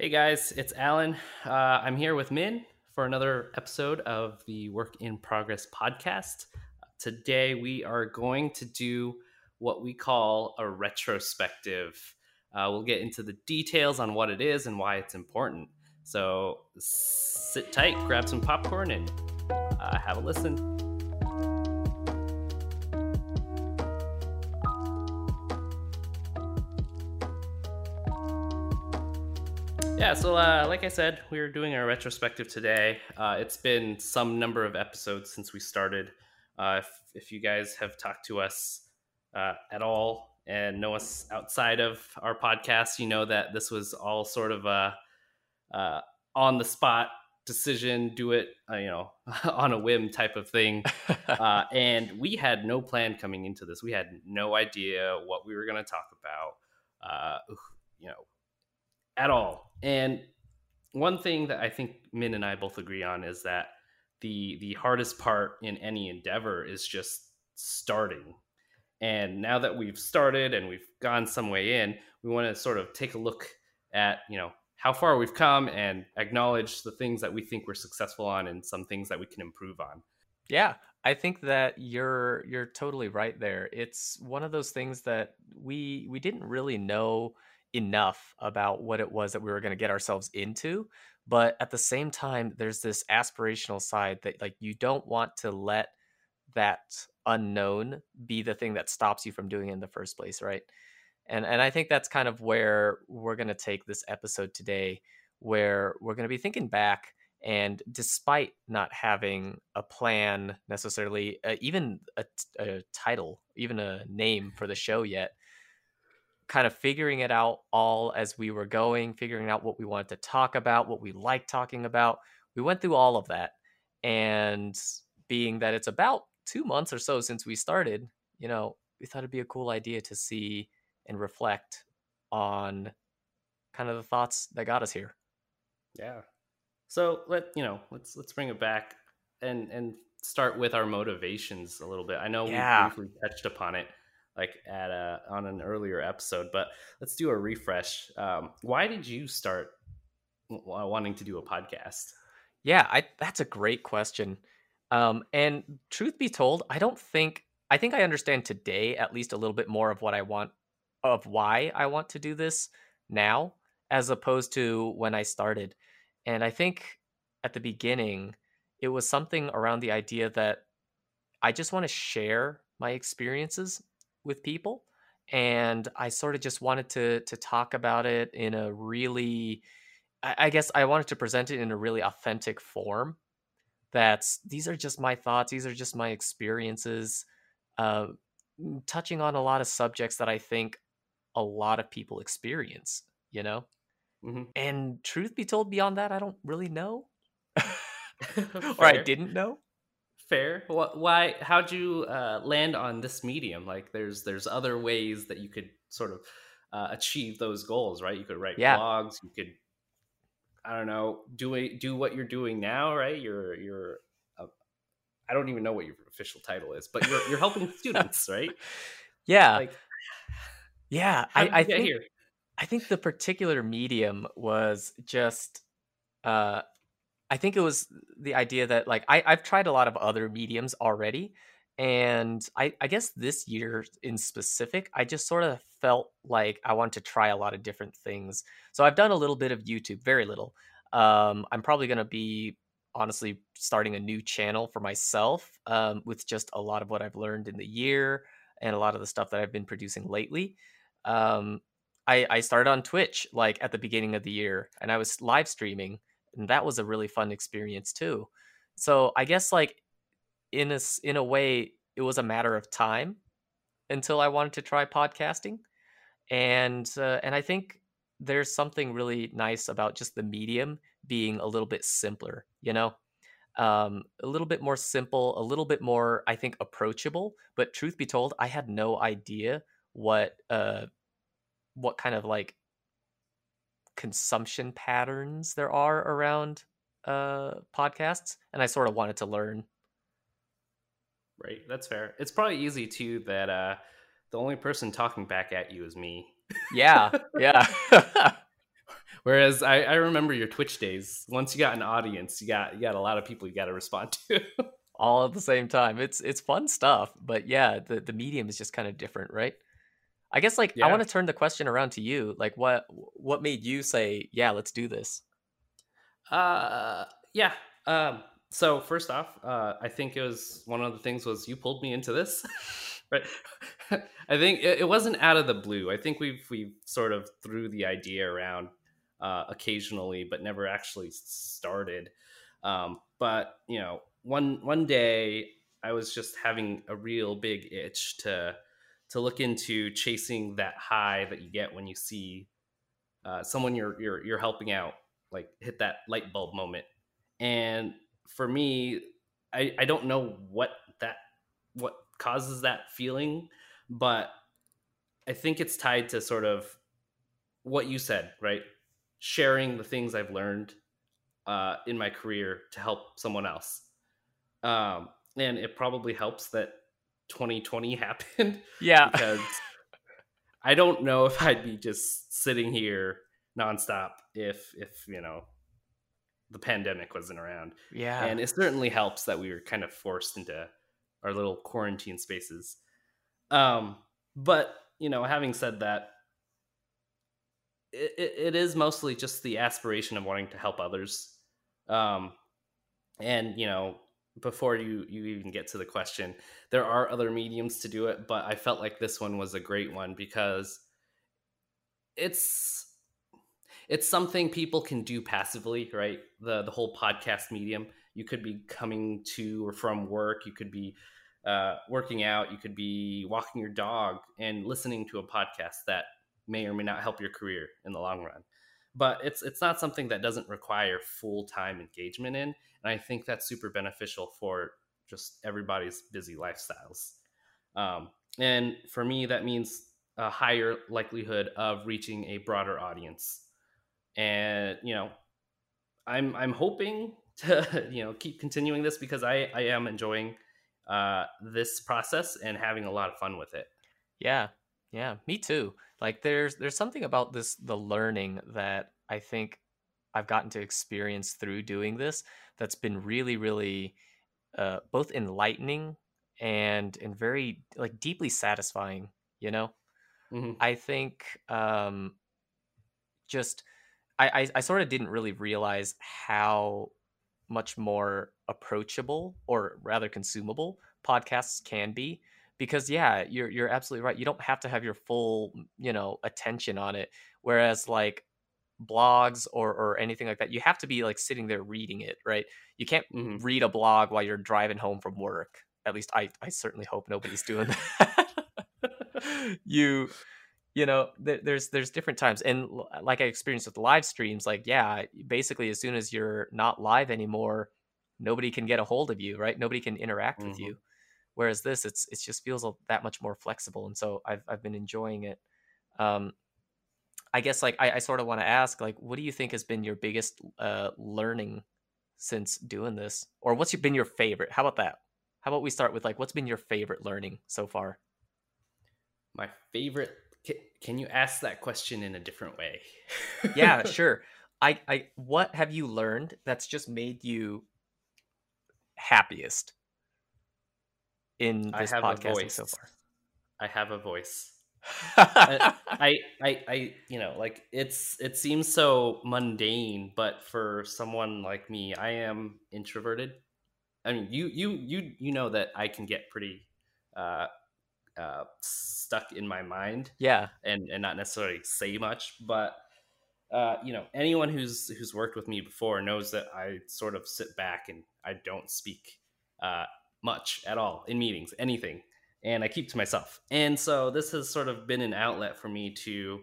Hey guys, it's Alan. Uh, I'm here with Min for another episode of the Work in Progress podcast. Today we are going to do what we call a retrospective. Uh, we'll get into the details on what it is and why it's important. So sit tight, grab some popcorn, and uh, have a listen. Yeah, so uh, like I said, we are doing our retrospective today. Uh, it's been some number of episodes since we started. Uh, if, if you guys have talked to us uh, at all and know us outside of our podcast, you know that this was all sort of a uh, on the spot decision, do it, uh, you know, on a whim type of thing. and we had no plan coming into this. We had no idea what we were going to talk about, you know, at all and one thing that I think Min and I both agree on is that the the hardest part in any endeavor is just starting. And now that we've started and we've gone some way in, we want to sort of take a look at, you know, how far we've come and acknowledge the things that we think we're successful on and some things that we can improve on. Yeah, I think that you're you're totally right there. It's one of those things that we we didn't really know enough about what it was that we were going to get ourselves into but at the same time there's this aspirational side that like you don't want to let that unknown be the thing that stops you from doing it in the first place right? And and i think that's kind of where we're going to take this episode today where we're going to be thinking back and despite not having a plan necessarily uh, even a, a title even a name for the show yet kind of figuring it out all as we were going, figuring out what we wanted to talk about, what we like talking about. We went through all of that. And being that it's about two months or so since we started, you know, we thought it'd be a cool idea to see and reflect on kind of the thoughts that got us here. Yeah. So let you know, let's let's bring it back and and start with our motivations a little bit. I know yeah. we briefly touched upon it like at a on an earlier episode, but let's do a refresh. Um, why did you start wanting to do a podcast? Yeah, I, that's a great question. Um, and truth be told, I don't think I think I understand today at least a little bit more of what I want of why I want to do this now as opposed to when I started. And I think at the beginning it was something around the idea that I just want to share my experiences with people and I sort of just wanted to to talk about it in a really I, guess I wanted to present it in a really authentic form. That's these are just my thoughts, these are just my experiences, uh, touching on a lot of subjects that I think a lot of people experience, you know? Mm-hmm. And truth be told, beyond that, I don't really know. or I didn't know fair. Why? How'd you uh, land on this medium? Like, there's there's other ways that you could sort of uh, achieve those goals, right? You could write yeah. blogs. You could, I don't know, do it, do what you're doing now, right? You're you're. Uh, I don't even know what your official title is, but you're you're helping students, right? Yeah. Like, yeah, I, I think here? I think the particular medium was just uh I think it was the idea that like I, I've tried a lot of other mediums already. And I, I guess this year in specific, I just sort of felt like I wanted to try a lot of different things. So I've done a little bit of YouTube, very little. Um, I'm probably going to be honestly starting a new channel for myself um, with just a lot of what I've learned in the year and a lot of the stuff that I've been producing lately. Um, I, I started on Twitch like at the beginning of the year and I was live streaming and that was a really fun experience too. So I guess like in a in a way, it was a matter of time until I wanted to try podcasting, and uh, and I think there's something really nice about just the medium being a little bit simpler, you know, um, a little bit more simple, a little bit more, I think, approachable. But truth be told, I had no idea what uh, what kind of like consumption patterns there are around uh, podcasts, and I sort of wanted to learn. Right, that's fair. It's probably easy too that uh, the only person talking back at you is me. Yeah, yeah. Whereas I, I remember your Twitch days. Once you got an audience, you got you got a lot of people you got to respond to. All at the same time. It's it's fun stuff, but yeah, the the medium is just kind of different, right? I guess like yeah. I want to turn the question around to you. Like what what made you say, "Yeah, let's do this?" Uh yeah. Um so first off, uh I think it was one of the things was you pulled me into this. right. I think it, it, wasn't out of the blue. I think we've we've sort of threw the idea around uh occasionally but never actually started. Um but, you know, one one day I was just having a real big itch to to look into chasing that high that you get when you see uh, someone you're you're you're helping out like hit that light bulb moment. And for me i i don't know what that what causes that feeling but i think it's tied to sort of what you said right? Sharing the things i've learned uh, in my career to help someone else. Um, and it probably helps that 2020 happened. Yeah. Because I don't know if I'd be just sitting here nonstop if if you know the pandemic wasn't around. Yeah. And it certainly helps that we were kind of forced into our little quarantine spaces. Um, but you know, having said that, it, it, it is mostly just the aspiration of wanting to help others. Um, and you know, before you you even get to the question there are other mediums to do it but i felt like this one was a great one because it's it's something people can do passively right? The the whole podcast medium. You could be coming to or from work. You could be uh, working out. You could be walking your dog and listening to a podcast that may or may not help your career in the long run. But it's it's not something that doesn't require full-time engagement in and I think that's super beneficial for just everybody's busy lifestyles. Um, and for me, that means a higher likelihood of reaching a broader audience. And you know, I'm I'm hoping to you know keep continuing this because I I am enjoying uh, this process and having a lot of fun with it. Yeah, yeah, me too. Like there's there's something about this the learning that I think I've gotten to experience through doing this that's been really, really uh, both enlightening and and very like deeply satisfying. You know, mm-hmm. I think um, just I, I I sort of didn't really realize how much more approachable or rather consumable podcasts can be because yeah you're you're absolutely right you don't have to have your full you know attention on it whereas like blogs or or anything like that you have to be like sitting there reading it right? You can't mm-hmm. read a blog while you're driving home from work. At least i i certainly hope nobody's doing that. You you know th- there's there's different times and like i experienced with live streams like yeah basically as soon as you're not live anymore nobody can get a hold of you right? Nobody can interact mm-hmm. with you. Whereas this it's it just feels that much more flexible and so i've i've been enjoying it. Um I guess like I, I sort of want to ask like what do you think has been your biggest uh, learning since doing this, or what's been your favorite? How about that? How about we start with like what's been your favorite learning so far? My favorite. Can you ask that question in a different way? yeah, sure. I, I, what have you learned that's just made you happiest in this podcasting so far? I have a voice. I, I, I, you know, like it's it seems so mundane, but for someone like me, I am introverted. I mean, you, you, you, you know that I can get pretty uh, uh, stuck in my mind, yeah, and and not necessarily say much, but. Uh, you know, anyone who's who's worked with me before knows that I sort of sit back and I don't speak uh, much at all in meetings, anything and I keep to myself. And so this has sort of been an outlet for me to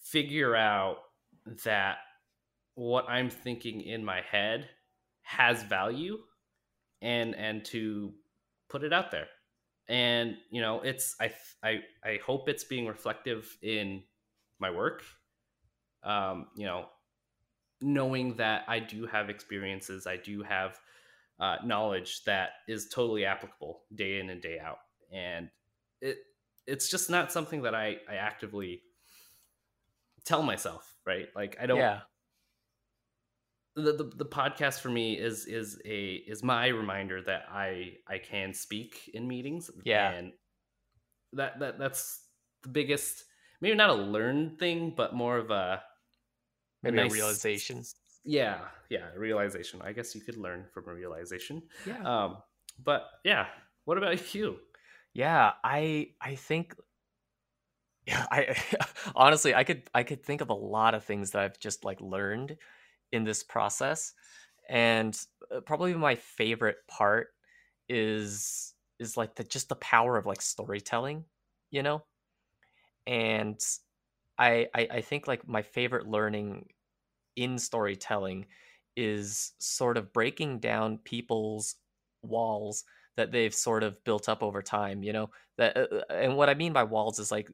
figure out that what I'm thinking in my head has value and and to put it out there. And you know, it's I I I hope it's being reflective in my work. Um, you know, knowing that I do have experiences, I do have uh, knowledge that is totally applicable day in and day out and it it's just not something that I I actively tell myself right like i don't yeah the, the, the podcast for me is is a is my reminder that I I can speak in meetings. Yeah, and that that that's the biggest maybe not a learned thing, but more of a maybe a, nice, a realization. Yeah, yeah, realization. I guess you could learn from a realization. Yeah. Um, but yeah, what about you? Yeah, I I think yeah, I honestly I could I could think of a lot of things that I've just like learned in this process and uh, probably my favorite part is is like the just the power of like storytelling you know? And I, I i think like my favorite learning in storytelling is sort of breaking down people's walls that they've sort of built up over time you know that uh, uh and what i mean by walls is like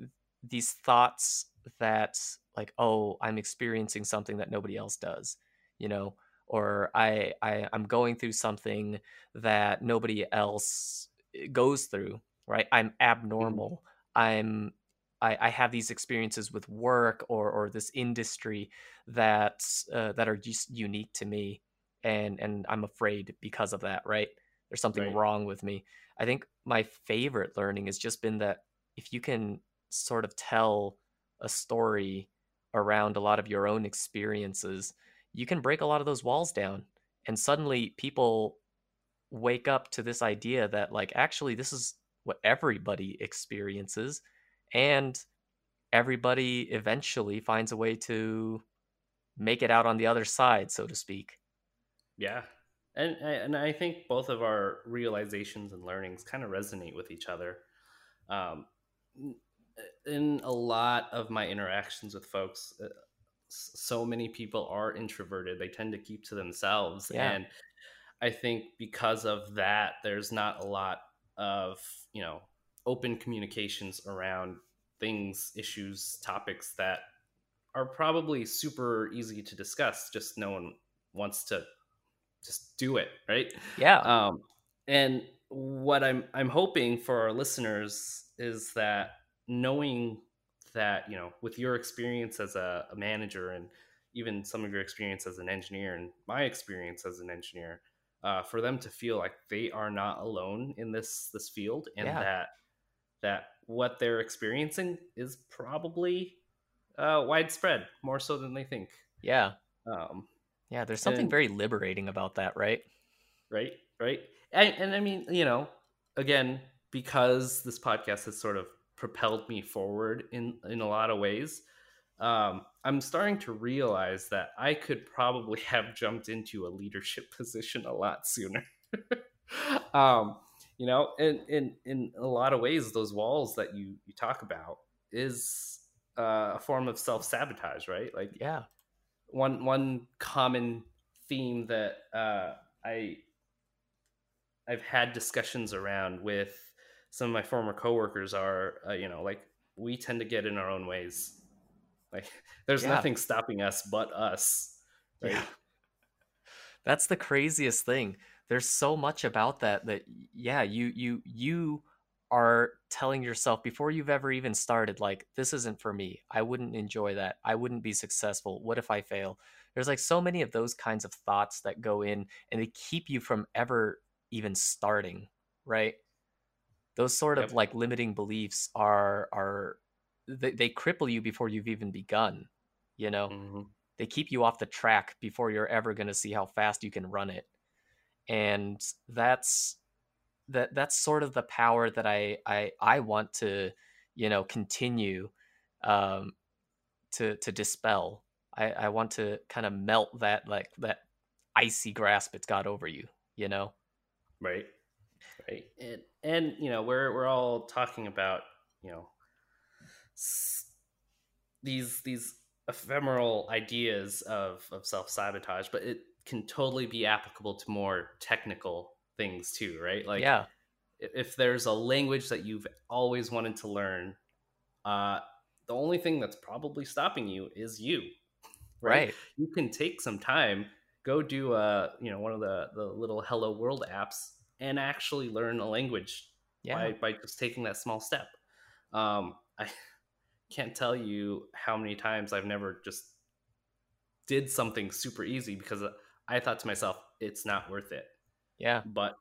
these thoughts that like oh i'm experiencing something that nobody else does you know or I, I i'm going through something that nobody else eh, goes through right? I'm mm-hmm. abnormal. I'm I, I have these experiences with work or or this industry that uh, that are just unique to me and and i'm afraid because of that right there's something right. wrong with me. I think my favorite learning has just been that if you can sort of tell a story around a lot of your own experiences you can break a lot of those walls down and suddenly people wake up to this idea that like actually this is what everybody experiences and everybody eventually finds a way to make it out on the other side so to speak. Yeah and and i think both of our realizations and learnings kind of resonate with each other. Um, in a lot of my interactions with folks uh, so many people are introverted. They tend to keep to themselves. Yeah. and i think because of that there's not a lot of you know open communications around things issues topics that are probably super easy to discuss. Just no one wants to just do it right? Yeah. Um and what i'm i'm hoping for our listeners is that knowing that you know with your experience as a, a, manager and even some of your experience as an engineer and my experience as an engineer uh, for them to feel like they are not alone in this this field and yeah. that that what they're experiencing is probably uh, widespread more so than they think. Yeah. Um, yeah there's something and, very liberating about that right right right and, and i mean you know again because this podcast has sort of propelled me forward in in a lot of ways. Um, I'm starting to realize that I could probably have jumped into a leadership position a lot sooner. um, you know, and in in a lot of ways, those walls that you you talk about is uh, a form of self sabotage, right? Like, yeah, one one common theme that uh, I I've had discussions around with some of my former coworkers are, uh, you know, like we tend to get in our own ways. Like there's yeah. nothing stopping us but us. Right? Yeah. That's the craziest thing. There's so much about that that yeah, you you you are telling yourself before you've ever even started like this isn't for me. I wouldn't enjoy that. I wouldn't be successful. What if I fail? There's like so many of those kinds of thoughts that go in and they keep you from ever even starting, right? those sort of like limiting beliefs are are they, they cripple you before you've even begun you know mm-hmm. they keep you off the track before you're ever going to see how fast you can run it and that's that that's sort of the power that i i i want to you know continue um to to dispel. I i want to kind of melt that like that icy grasp it's got over you you know? Right right. And and you know we're we're all talking about you know these these ephemeral ideas of of self sabotage, but it can totally be applicable to more technical things too, right? Like yeah. if there's a language that you've always wanted to learn, uh, the only thing that's probably stopping you is you. Right? right. You can take some time, go do uh, you know, one of the the little Hello World apps and actually learn a language yeah. by, by just taking that small step. Um, I can't tell you how many times I've never just did something super easy because I thought to myself, it's not worth it. Yeah. But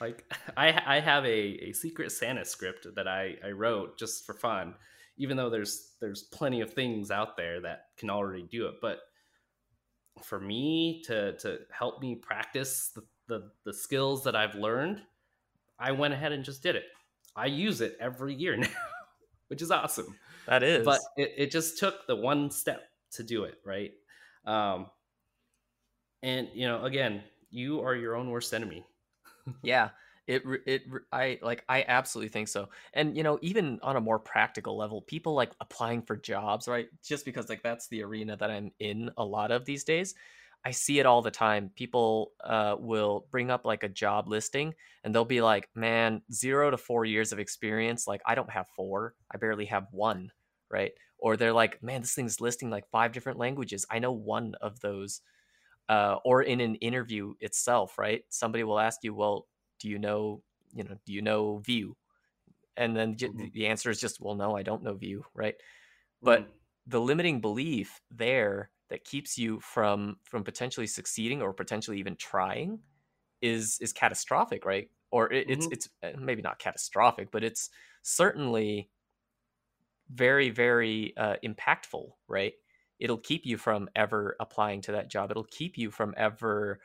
like I I have a, a secret Santa script that I, I wrote just for fun, even though there's there's plenty of things out there that can already do it. But for me to to help me practice the, the, the skills that I've learned, I went ahead and just did it. I use it every year now, which is awesome. That is. But it, it just took the one step to do it, right? Um, and you know, again, you are your own worst enemy. yeah, it it I like I absolutely think so. And you know, even on a more practical level, people like applying for jobs, right? Just because like that's the arena that I'm in a lot of these days. I see it all the time. People uh, will bring up like a job listing and they'll be like, man, zero to four years of experience. Like, I don't have four, I barely have one, right? Or they're like, man, this thing's listing like five different languages. I know one of those. Uh, or in an interview itself, right? Somebody will ask you, well, do you know, you know, do you know Vue? And then mm-hmm. the answer is just, well, no, I don't know Vue, right? But mm-hmm. the limiting belief there that keeps you from from potentially succeeding or potentially even trying is is catastrophic right or it, mm-hmm. it's it's eh, maybe not catastrophic but it's certainly very very uh, impactful right it'll keep you from ever applying to that job it'll keep you from ever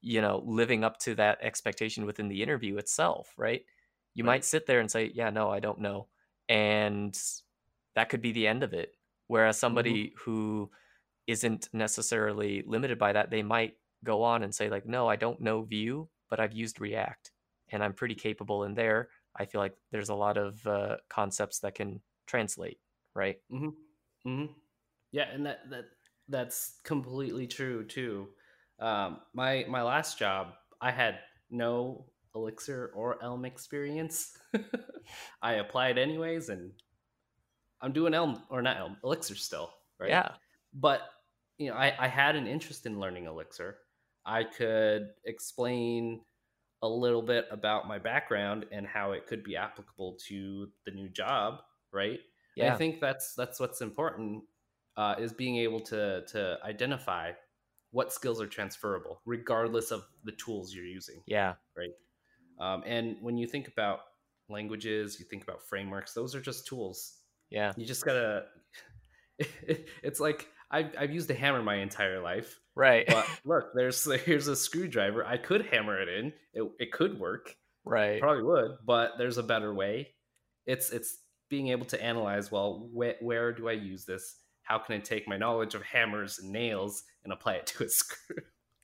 you know living up to that expectation within the interview itself right you right. might sit there and say yeah no i don't know and that could be the end of it whereas somebody mm-hmm. who isn't necessarily limited by that. They might go on and say, like, no, I don't know Vue, but I've used React and I'm pretty capable in there. I feel like there's a lot of uh, concepts that can translate, right? Mm-hmm. Mm-hmm. Yeah, and that that that's completely true too. Um, my my last job, I had no Elixir or Elm experience. I applied anyways, and I'm doing Elm or not Elm Elixir still, right? Yeah. But you know, I, I had an interest in learning Elixir. I could explain a little bit about my background and how it could be applicable to the new job, right? Yeah. And I think that's that's what's important uh, is being able to to identify what skills are transferable, regardless of the tools you're using. Yeah. Right. Um, and when you think about languages, you think about frameworks; those are just tools. Yeah. You just gotta. it's like I've, I've used a hammer my entire life. Right. But look, there's here's a screwdriver. I could hammer it in. It, it could work. Right. Probably would, but there's a better way. It's it's being able to analyze. Well, wh- where do I use this? How can I take my knowledge of hammers and nails and apply it to a screw?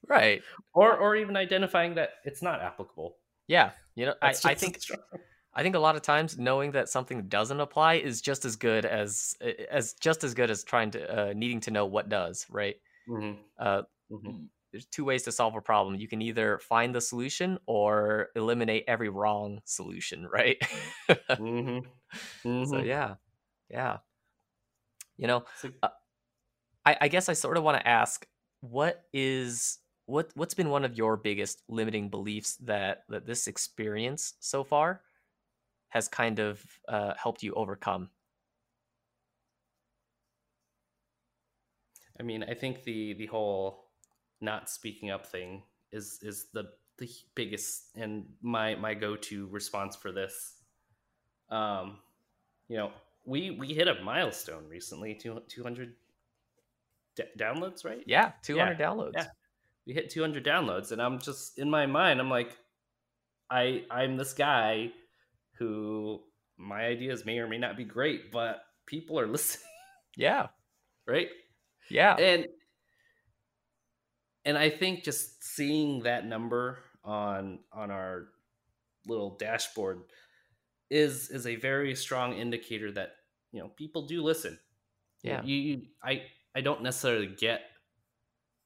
Right. Or or even identifying that it's not applicable. Yeah. You know, I, I think strong. I think a lot of times knowing that something doesn't apply is just as good as as just as good as trying to uh, needing to know what does. Right. Mm-hmm. Uh, mm-hmm. There's two ways to solve a problem. You can either find the solution or eliminate every wrong solution. Right. mm-hmm. So mm-hmm. yeah, yeah. You know, uh, I, I guess I sort of want to ask, what is what what's been one of your biggest limiting beliefs that that this experience so far has kind of uh, helped you overcome? I mean, I think the the whole not speaking up thing is is the the biggest and my my go to response for this. Um, you know, we we hit a milestone recently, two, 200 d- downloads, right? Yeah, 200 yeah, downloads. Yeah. We hit 200 downloads and I'm just in my mind I'm like I I'm this guy who my ideas may or may not be great, but people are listening. Yeah. right? Yeah. And and I think just seeing that number on on our little dashboard is is a very strong indicator that you know people do listen. Yeah. You, you I I don't necessarily get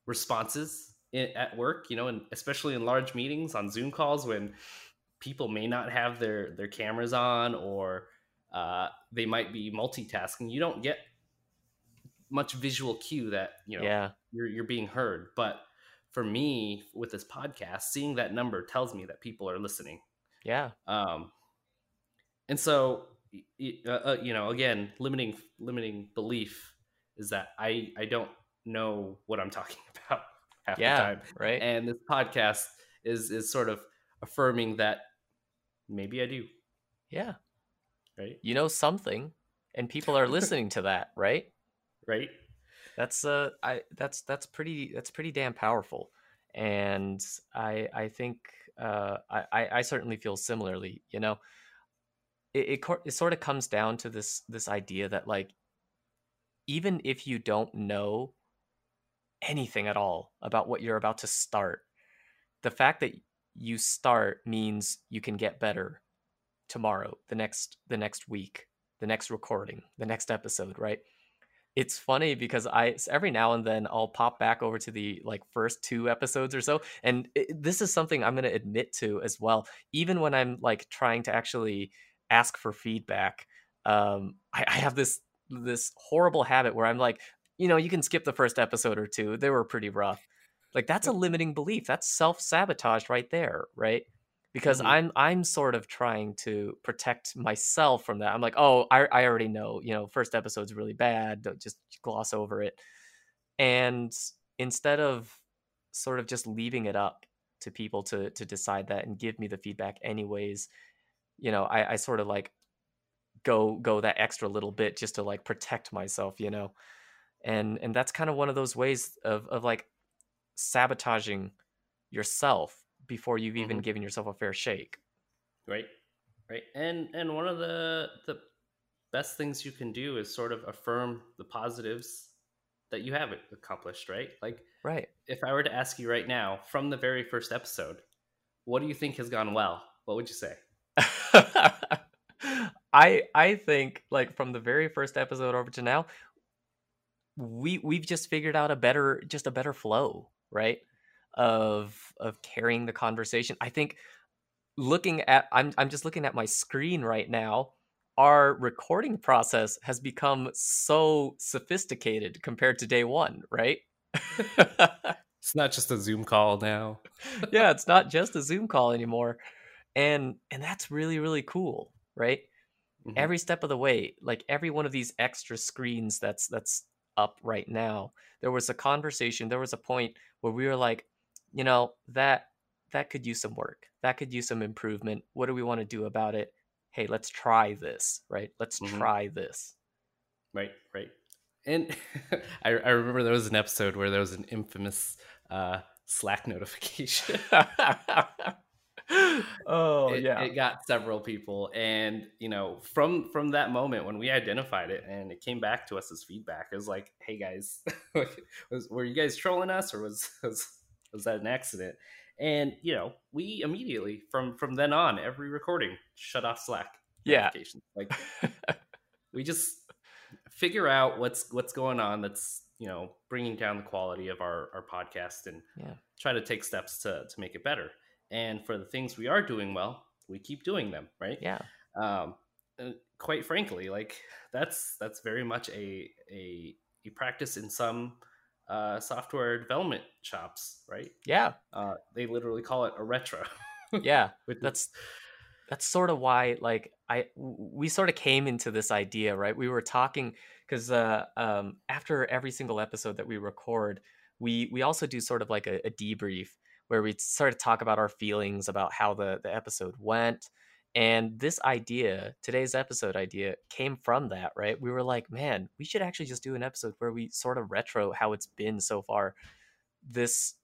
responses in, at work, you know, and especially in large meetings on Zoom calls when people may not have their their cameras on or uh, they might be multitasking you don't get much visual cue that you know yeah. you're you're being heard but for me with this podcast seeing that number tells me that people are listening yeah um and so uh, uh, you know, again, limiting limiting belief is that I I don't know what I'm talking about half yeah, the time, right? And this podcast is is sort of affirming that maybe I do. Yeah. Right. You know something, and people are listening to that, right? Right. That's uh, I that's that's pretty that's pretty damn powerful, and I I think uh I I certainly feel similarly. You know, it, it, it sort of comes down to this this idea that like even if you don't know anything at all about what you're about to start the fact that you start means you can get better tomorrow the next the next week the next recording the next episode right? It's funny because i every now and then i'll pop back over to the like first two episodes or so and it, this is something i'm going to admit to as well. Even when i'm like trying to actually ask for feedback. Um, I, I have this this horrible habit where I'm like, you know, you can skip the first episode or two; they were pretty rough. Like that's a limiting belief. That's self sabotage right there, right? Because mm-hmm. I'm I'm sort of trying to protect myself from that. I'm like, oh, I I already know, you know, first episode's really bad. Don't just gloss over it. And instead of sort of just leaving it up to people to to decide that and give me the feedback anyways, you know, I, I sort of like go go that extra little bit just to like protect myself, you know. And and that's kind of one of those ways of of like sabotaging yourself before you've even mm-hmm. given yourself a fair shake. Right. Right. And and one of the the best things you can do is sort of affirm the positives that you have accomplished, right? Like right. If I were to ask you right now from the very first episode, what do you think has gone well? What would you say? I I think like from the very first episode over to now, we we've just figured out a better just a better flow, right? Of of carrying the conversation. I think looking at I'm I'm just looking at my screen right now. Our recording process has become so sophisticated compared to day one, right? it's not just a Zoom call now. yeah, it's not just a Zoom call anymore and and that's really really cool right mm-hmm. every step of the way like every one of these extra screens that's that's up right now there was a conversation there was a point where we were like you know that that could use some work that could use some improvement what do we want to do about it? Hey let's try this right? Let's mm-hmm. try this. Right right. And I, I remember there was an episode where there was an infamous uh slack notification oh it, yeah. it got several people and you know from from that moment when we identified it and it came back to us as feedback it was like hey guys was, were you guys trolling us or was, was was that an accident? And you know we immediately from from then on every recording shut off slack yeah. like we just figure out what's what's going on that's you know bringing down the quality of our our podcast and yeah. try to take steps to to make it better and for the things we are doing well we keep doing them right? Yeah. Um quite frankly like that's that's very much a a, a practice in some uh, software development shops right? Yeah. Uh, they literally call it a retro. Yeah that's that's sort of why like i we sort of came into this idea right? We were talking because uh, um, after every single episode that we record we we also do sort of like a, a debrief where we sort of talk about our feelings about how the, the episode went. And this idea, today's episode idea, came from that, right? We were like, man, we should actually just do an episode where we sort of retro how it's been so far. This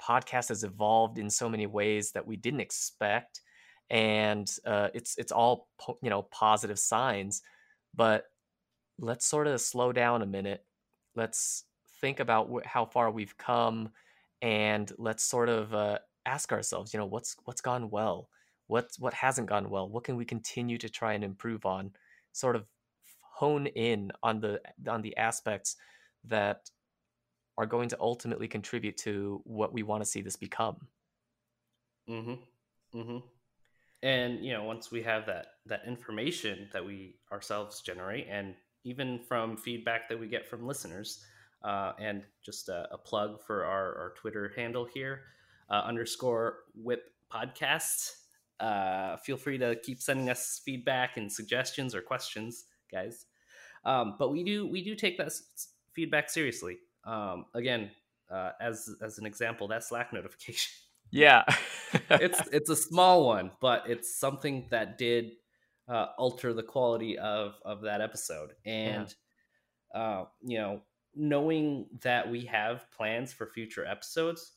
podcast has evolved in so many ways that we didn't expect, and uh, it's it's all you know positive signs. But let's sort of slow down a minute. Let's think about wh- how far we've come and let's sort of uh, ask ourselves, you know, what's what's gone well, what what hasn't gone well, what can we continue to try and improve on, sort of hone in on the on the aspects that are going to ultimately contribute to what we want to see this become. Mm-hmm. Mm-hmm. And you know, once we have that that information that we ourselves generate, and even from feedback that we get from listeners, uh, and just a, a, plug for our, our Twitter handle here uh, underscore whip podcast. uh, feel free to keep sending us feedback and suggestions or questions, guys. Um, but we do we do take that feedback seriously. Um, again, uh, as as an example, that Slack notification. Yeah, it's it's a small one, but it's something that did uh, alter the quality of of that episode. And yeah. uh, you know, knowing that we have plans for future episodes,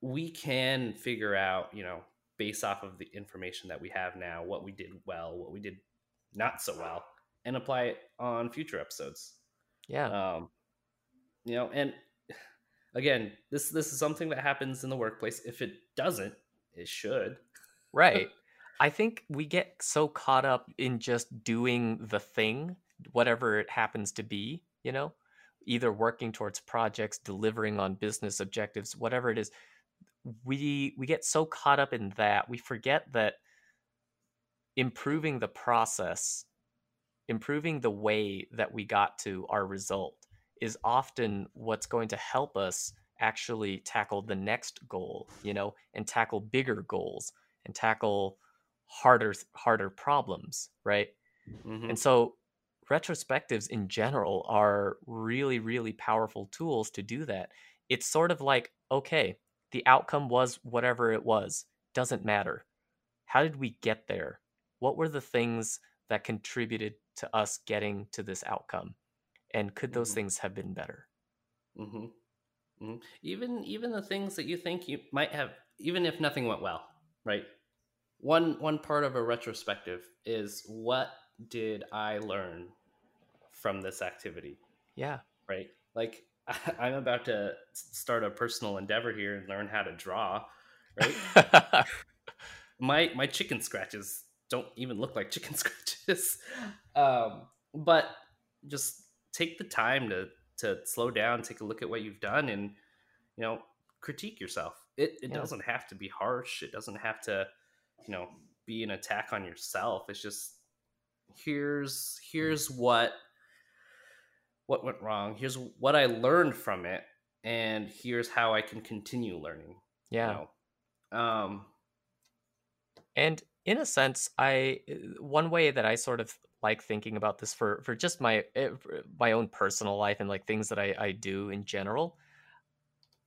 we can figure out, you know, based off of the information that we have now, what we did well, what we did not so well, and apply it on future episodes. Yeah. Um, you know, and again, this this is something that happens in the workplace. If it doesn't, it should. Right. I think we get so caught up in just doing the thing, whatever it happens to be, you know, either working towards projects, delivering on business objectives, whatever it is. We we get so caught up in that, we forget that improving the process, improving the way that we got to our result is often what's going to help us actually tackle the next goal, you know, and tackle bigger goals and tackle harder harder problems, right? Mm-hmm. And so retrospectives in general are really really powerful tools to do that. It's sort of like, okay, the outcome was whatever it was, doesn't matter. How did we get there? What were the things that contributed to us getting to this outcome? and could those mm-hmm. things have been better mm-hmm. Mm-hmm. even even the things that you think you might have even if nothing went well right one one part of a retrospective is what did i learn from this activity yeah right like i'm about to start a personal endeavor here and learn how to draw right my my chicken scratches don't even look like chicken scratches um, but just take the time to to slow down, take a look at what you've done, and you know critique yourself. It it yeah. doesn't have to be harsh. It doesn't have to you know be an attack on yourself. It's just here's here's what what went wrong. Here's what I learned from it, and here's how I can continue learning. Yeah. You know? Um. And in a sense, I one way that I sort of like thinking about this for for just my eh, my own personal life and like things that I, I do in general.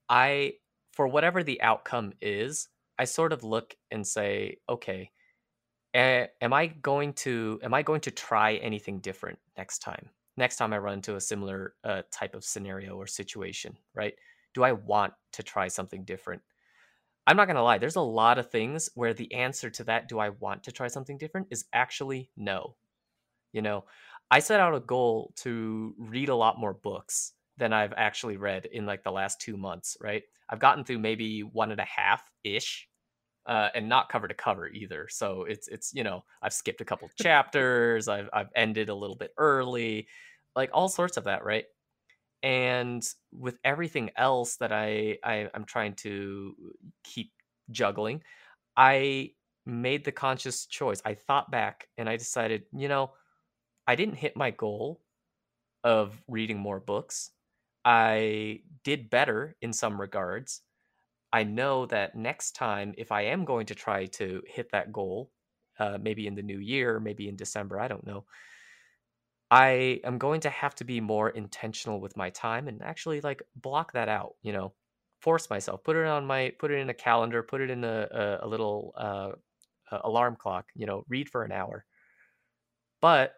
I for whatever the outcome is, I sort of look and say, okay, am I going to am I going to try anything different next time? Next time I run into a similar uh, type of scenario or situation, right? Do I want to try something different? I'm not gonna lie. There's a lot of things where the answer to that, do I want to try something different, is actually no. You know, I set out a goal to read a lot more books than I've actually read in like the last two months, right? I've gotten through maybe one and a half ish. Uh, and not cover to cover either. So it's it's you know I've skipped a couple chapters. I've I've ended a little bit early, like all sorts of that, right? And with everything else that I, I I'm trying to keep juggling, I made the conscious choice. I thought back and I decided, you know, I didn't hit my goal of reading more books. I did better in some regards. I know that next time, if I am going to try to hit that goal, uh, maybe in the new year, maybe in December, I don't know. I am going to have to be more intentional with my time and actually like block that out. You know, force myself, put it on my, put it in a calendar, put it in a a, a little uh, alarm clock. You know, read for an hour. But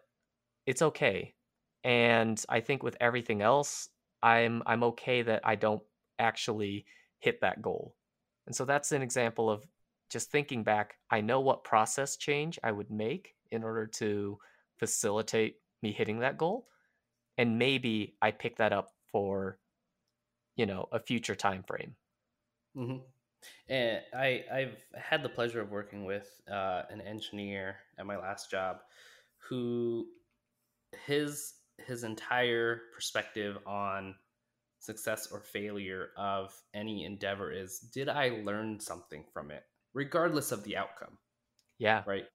it's okay. And I think with everything else, I'm I'm okay that I don't actually hit that goal. And so that's an example of just thinking back, I know what process change I would make in order to facilitate me hitting that goal. And maybe I pick that up for, you know, a future time frame. Mm-hmm. And I, I've had the pleasure of working with uh, an engineer at my last job who his his entire perspective on success or failure of any endeavor is did I learn something from it, regardless of the outcome? Yeah. Right.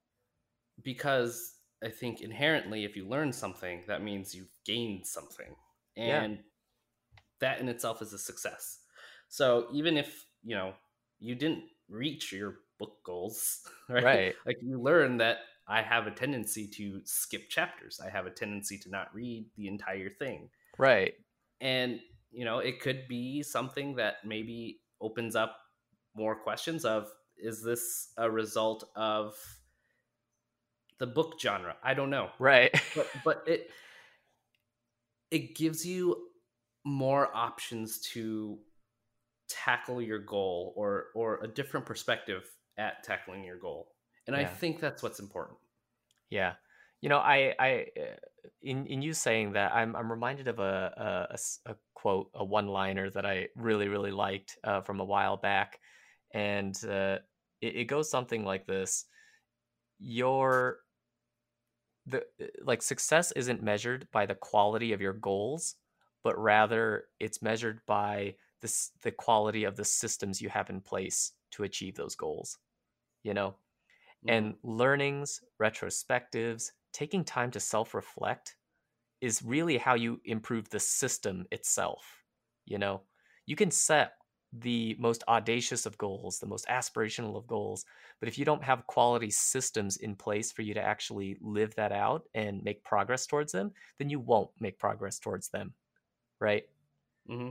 Because I think inherently, if you learn something, that means you've gained something. And yeah. that in itself is a success. So even if, you know, you didn't reach your book goals, right? Right. Like you learn that I have a tendency to skip chapters. I have a tendency to not read the entire thing. Right. And, you know, it could be something that maybe opens up more questions of is this a result of the book genre? I don't know. Right. But but it it gives you more options to tackle your goal or or a different perspective at tackling your goal and yeah. i think that's what's important yeah you know i i uh, in in you saying that i'm i'm reminded of a a, a quote a one liner that i really really liked uh, from a while back and uh, it, it goes something like this your the uh, like success isn't measured by the quality of your goals but rather it's measured by this the quality of the systems you have in place to achieve those goals you know mm-hmm. and learnings retrospectives taking time to self-reflect is really how you improve the system itself you know you can set the most audacious of goals the most aspirational of goals but if you don't have quality systems in place for you to actually live that out and make progress towards them then you won't make progress towards them right mm-hmm.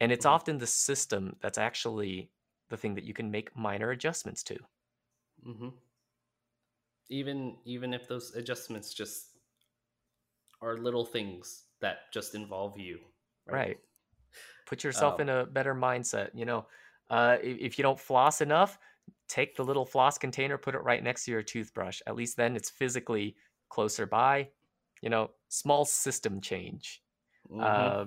And it's mm-hmm. often the system that's actually the thing that you can make minor adjustments to. Mm-hmm. Even even if those adjustments just are little things that just involve you, right? right. Put yourself um, in a better mindset. You know, uh, if, you don't floss enough, take the little floss container, put it right next to your toothbrush. At least then it's physically closer by. You know, small system change. Mm-hmm. Uh,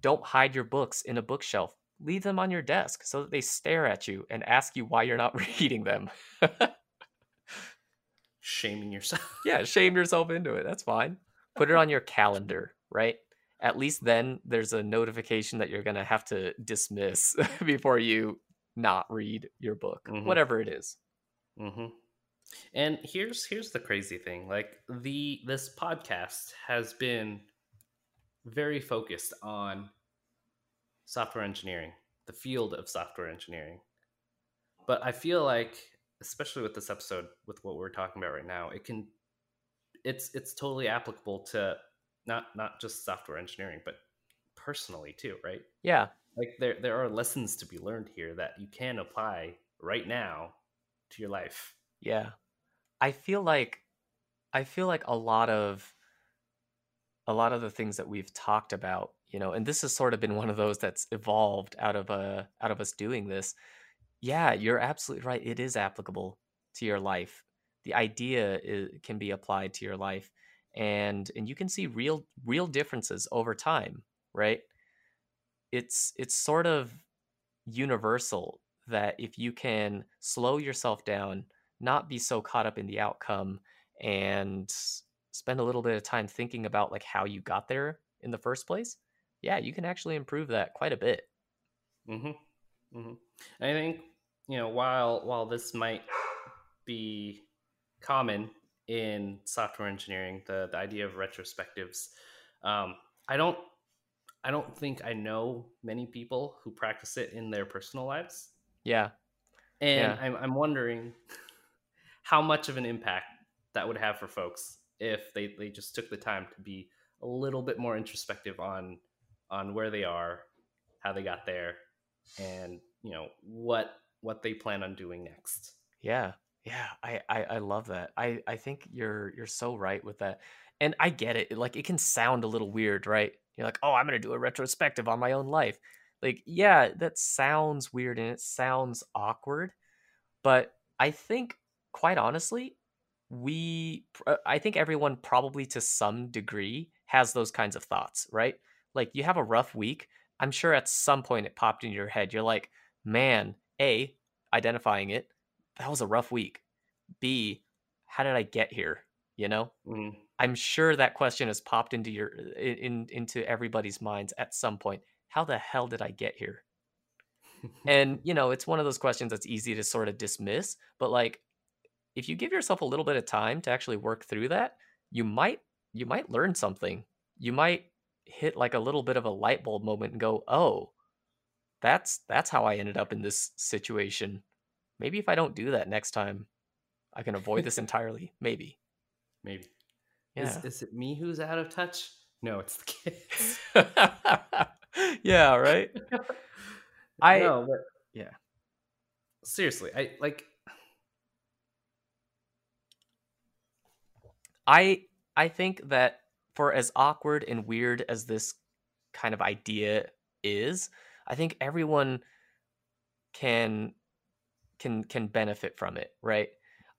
don't hide your books in a bookshelf. Leave them on your desk so that they stare at you and ask you why you're not reading them. Shaming yourself. yeah, shame yourself into it. That's fine. Put it on your calendar, right? At least then there's a notification that you're going to have to dismiss before you not read your book, mm-hmm. whatever it is. Mm-hmm. And here's here's the crazy thing. Like the this podcast has been very focused on software engineering, the field of software engineering. But I feel like, especially with this episode, with what we're talking about right now, it can it's it's totally applicable to not not just software engineering, but personally too, right? Yeah. Like there there are lessons to be learned here that you can apply right now to your life. Yeah. I feel like I feel like a lot of a lot of the things that we've talked about, you know, and this has sort of been one of those that's evolved out of uh out of us doing this. Yeah, you're absolutely right. It is applicable to your life. The idea is, can be applied to your life, and and you can see real real differences over time, right? It's it's sort of universal that if you can slow yourself down, not be so caught up in the outcome, and spend a little bit of time thinking about like how you got there in the first place, yeah, you can actually improve that quite a bit. Mm-hmm. Mm-hmm. I think you know while while this might be common in software engineering, the the idea of retrospectives, um, I don't I don't think I know many people who practice it in their personal lives. Yeah, and yeah. I'm I'm wondering how much of an impact that would have for folks if they, they just took the time to be a little bit more introspective on on where they are, how they got there, and you know what what they plan on doing next. Yeah, yeah, I, I I love that. I I think you're you're so right with that, and I get it. Like it can sound a little weird, right? You're like, oh, I'm gonna do a retrospective on my own life. Like, yeah, that sounds weird and it sounds awkward, but I think, quite honestly, we uh, i think everyone probably to some degree has those kinds of thoughts right like you have a rough week i'm sure at some point it popped into your head you're like man a identifying it. That was a rough week. B how did i get here you know? Mm-hmm. i'm sure that question has popped into your in into everybody's minds at some point. How the hell did i get here? And you know it's one of those questions that's easy to sort of dismiss but like if you give yourself a little bit of time to actually work through that, you might you might learn something. You might hit like a little bit of a light bulb moment and go, "Oh, that's that's how I ended up in this situation." maybe if I don't do that next time, I can avoid this entirely. Maybe. Maybe. Yeah. Is, is it me who's out of touch? No, it's the kids. yeah, right. I no, but yeah. Seriously, I like I I think that for as awkward and weird as this kind of idea is, I think everyone can can can benefit from it, right?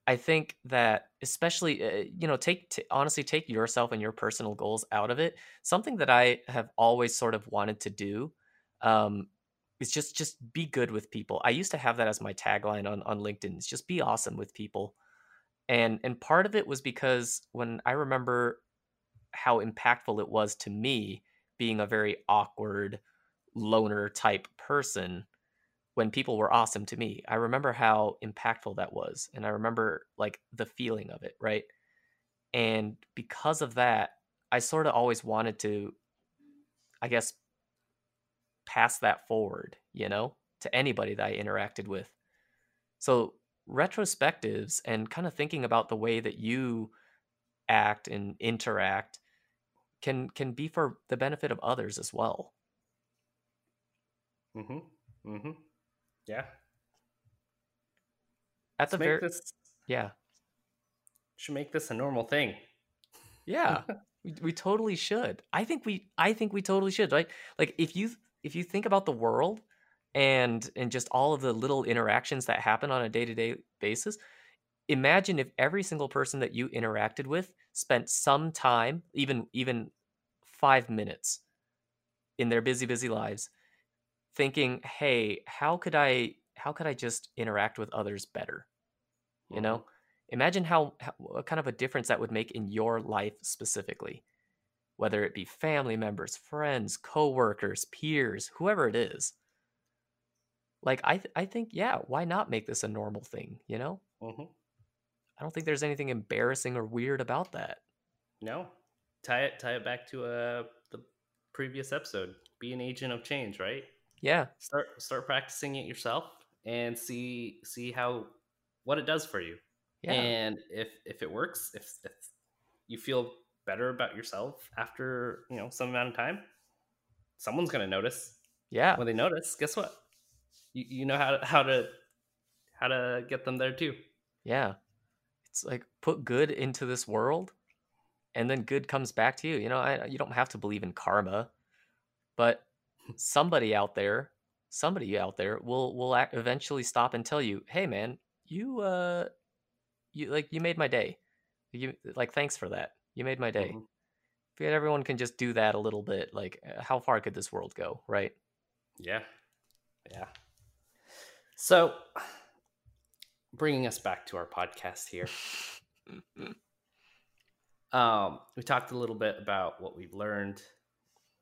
I think that especially uh, you know take t- honestly take yourself and your personal goals out of it. Something that I have always sort of wanted to do um, is just just be good with people. I used to have that as my tagline on on LinkedIn. It's just be awesome with people. And and part of it was because when I remember how impactful it was to me being a very awkward loner type person when people were awesome to me. I remember how impactful that was. And I remember like the feeling of it, right? And because of that, I sort of always wanted to, I guess, pass that forward, you know, to anybody that I interacted with. So retrospectives and kind of thinking about the way that you act and interact can can be for the benefit of others as well. Mhm. Mhm. Yeah. At the very this, yeah. Should make this a normal thing. Yeah. we, we totally should. I think we I think we totally should, right? Like if you if you think about the world and and just all of the little interactions that happen on a day-to-day basis, imagine if every single person that you interacted with spent some time, even even 5 minutes in their busy busy lives thinking, "Hey, how could I how could I just interact with others better?" You mm-hmm. know? Imagine how, how what kind of a difference that would make in your life specifically. Whether it be family members, friends, coworkers, peers, whoever it is. Like I th- I think yeah, why not make this a normal thing, you know? Mm-hmm. I don't think there's anything embarrassing or weird about that. No. Tie it tie it back to uh the previous episode. Be an agent of change, right? Yeah. Start start practicing it yourself and see see how what it does for you. Yeah. And if if it works, if if you feel better about yourself after, you know, some amount of time, someone's going to notice. Yeah. When they notice, guess what? You you know how to, how to how to get them there too. Yeah. It's like put good into this world and then good comes back to you. You know, I, you don't have to believe in karma, but somebody out there, somebody out there will will act, eventually stop and tell you, "Hey, man, you uh, you like you made my day. You like thanks for that. You made my day." Mm-hmm. If everyone can just do that a little bit, like uh, how far could this world go, right? Yeah, yeah. So, bringing us back to our podcast here. um, we talked a little bit about what we've learned,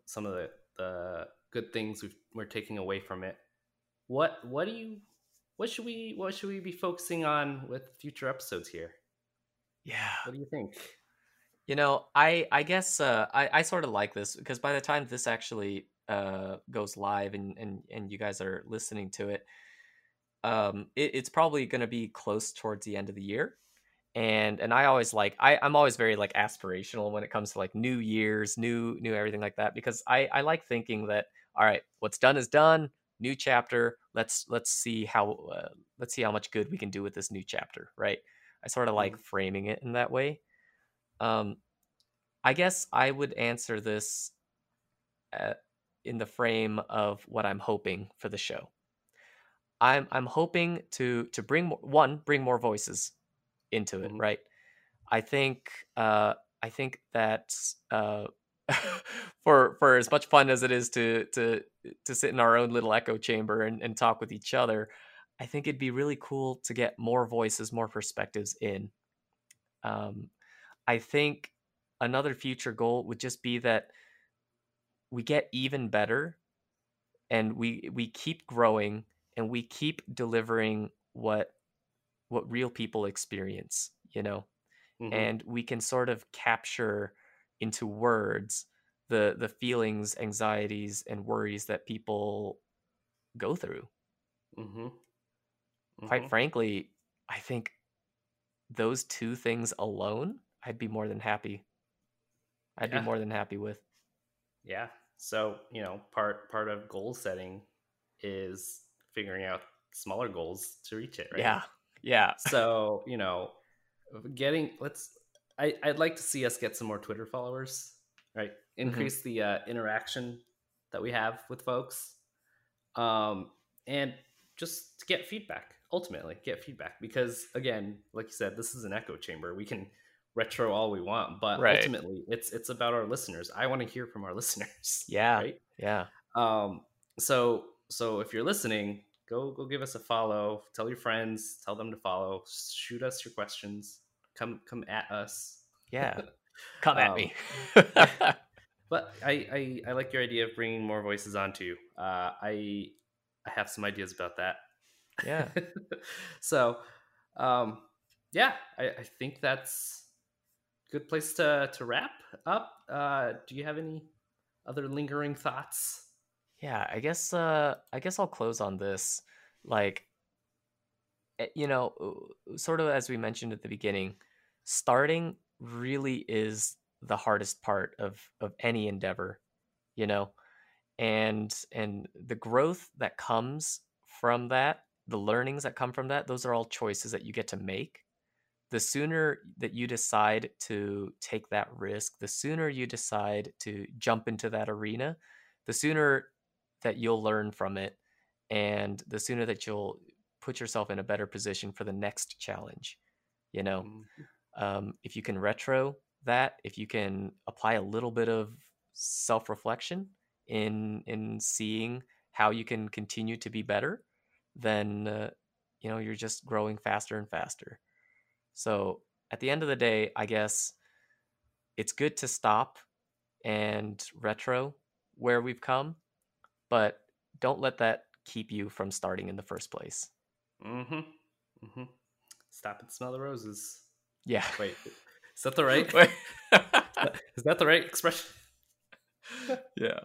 some of the the good things we are taking away from it. What what do you what should we what should we be focusing on with future episodes here? Yeah. What do you think? You know, I I guess uh, I I sort of like this because by the time this actually uh, goes live and and and you guys are listening to it, um, it, it's probably going to be close towards the end of the year and and i always like I, i'm always very like aspirational when it comes to like new years new new everything like that because i i like thinking that all right what's done is done new chapter let's let's see how uh, let's see how much good we can do with this new chapter right i sort of like mm-hmm. framing it in that way um i guess i would answer this uh, in the frame of what i'm hoping for the show i'm i'm hoping to to bring more, one bring more voices into it, mm-hmm. right? I think uh, I think that uh, for for as much fun as it is to to to sit in our own little echo chamber and, and talk with each other, I think it'd be really cool to get more voices, more perspectives in. Um, I think another future goal would just be that we get even better and we we keep growing and we keep delivering what what real people experience, you know, mm-hmm. and we can sort of capture into words the the feelings, anxieties, and worries that people go through. Mm-hmm. quite mm-hmm. frankly, I think those two things alone, I'd be more than happy. I'd yeah. be more than happy with. Yeah. So, you know, part part of goal setting is figuring out smaller goals to reach it, right? Yeah. Yeah. So, you know, getting let's I, I'd like to see us get some more Twitter followers, right? Mm-hmm. Increase mm-hmm. the uh, interaction that we have with folks. Um, and just to get feedback ultimately get feedback because again like you said this is an echo chamber we can retro all we want but right. ultimately it's it's about our listeners i want to hear from our listeners yeah right yeah um so so if you're listening go go give us a follow tell your friends tell them to follow shoot us your questions come come at us. Yeah. Come at um, me. But I, I i like your idea of bringing more voices onto uh i i have some ideas about that. Yeah. So um yeah I, I think that's a good place to to wrap up. Uh do you have any other lingering thoughts? Yeah i guess uh i guess i'll close on this. Like Eh, you know sort of as we mentioned at the beginning starting really is the hardest part of of any endeavor you know and and the growth that comes from that the learnings that come from that, those are all choices that you get to make. The sooner that you decide to take that risk, the sooner you decide to jump into that arena, the sooner that you'll learn from it and the sooner that you'll put yourself in a better position for the next challenge. You know, mm-hmm. um, if you can retro that, if you can apply a little bit of self reflection in in seeing how you can continue to be better, then uh, you know you're just growing faster and faster. So at the end of the day, I guess it's good to stop and retro where we've come, but don't let that keep you from starting in the first place. Mm-hmm. Mm-hmm. Stop and smell the roses. Yeah. Wait, is that the right? is that the right expression? yeah.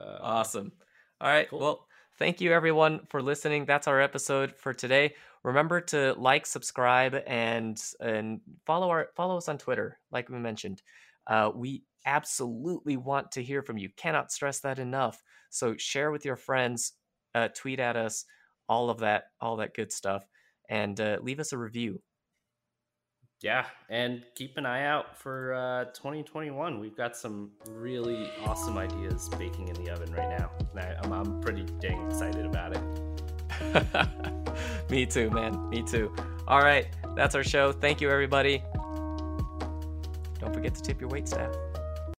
Uh, awesome. All right. Cool. Well, Thank you everyone for listening. That's our episode for today. Remember to like, subscribe, and and follow our follow us on Twitter, like we mentioned. Uh, we absolutely want to hear from you. Cannot stress that enough. So share with your friends, uh, tweet at us, all of that, all that good stuff, and uh, leave us a review yeah, and keep an eye out for uh, 2021. We've got some really awesome ideas baking in the oven right now. I, I'm, I'm pretty dang excited about it. Me too, man. Me too. All right, that's our show. Thank you, everybody. Don't forget to tip your wait staff.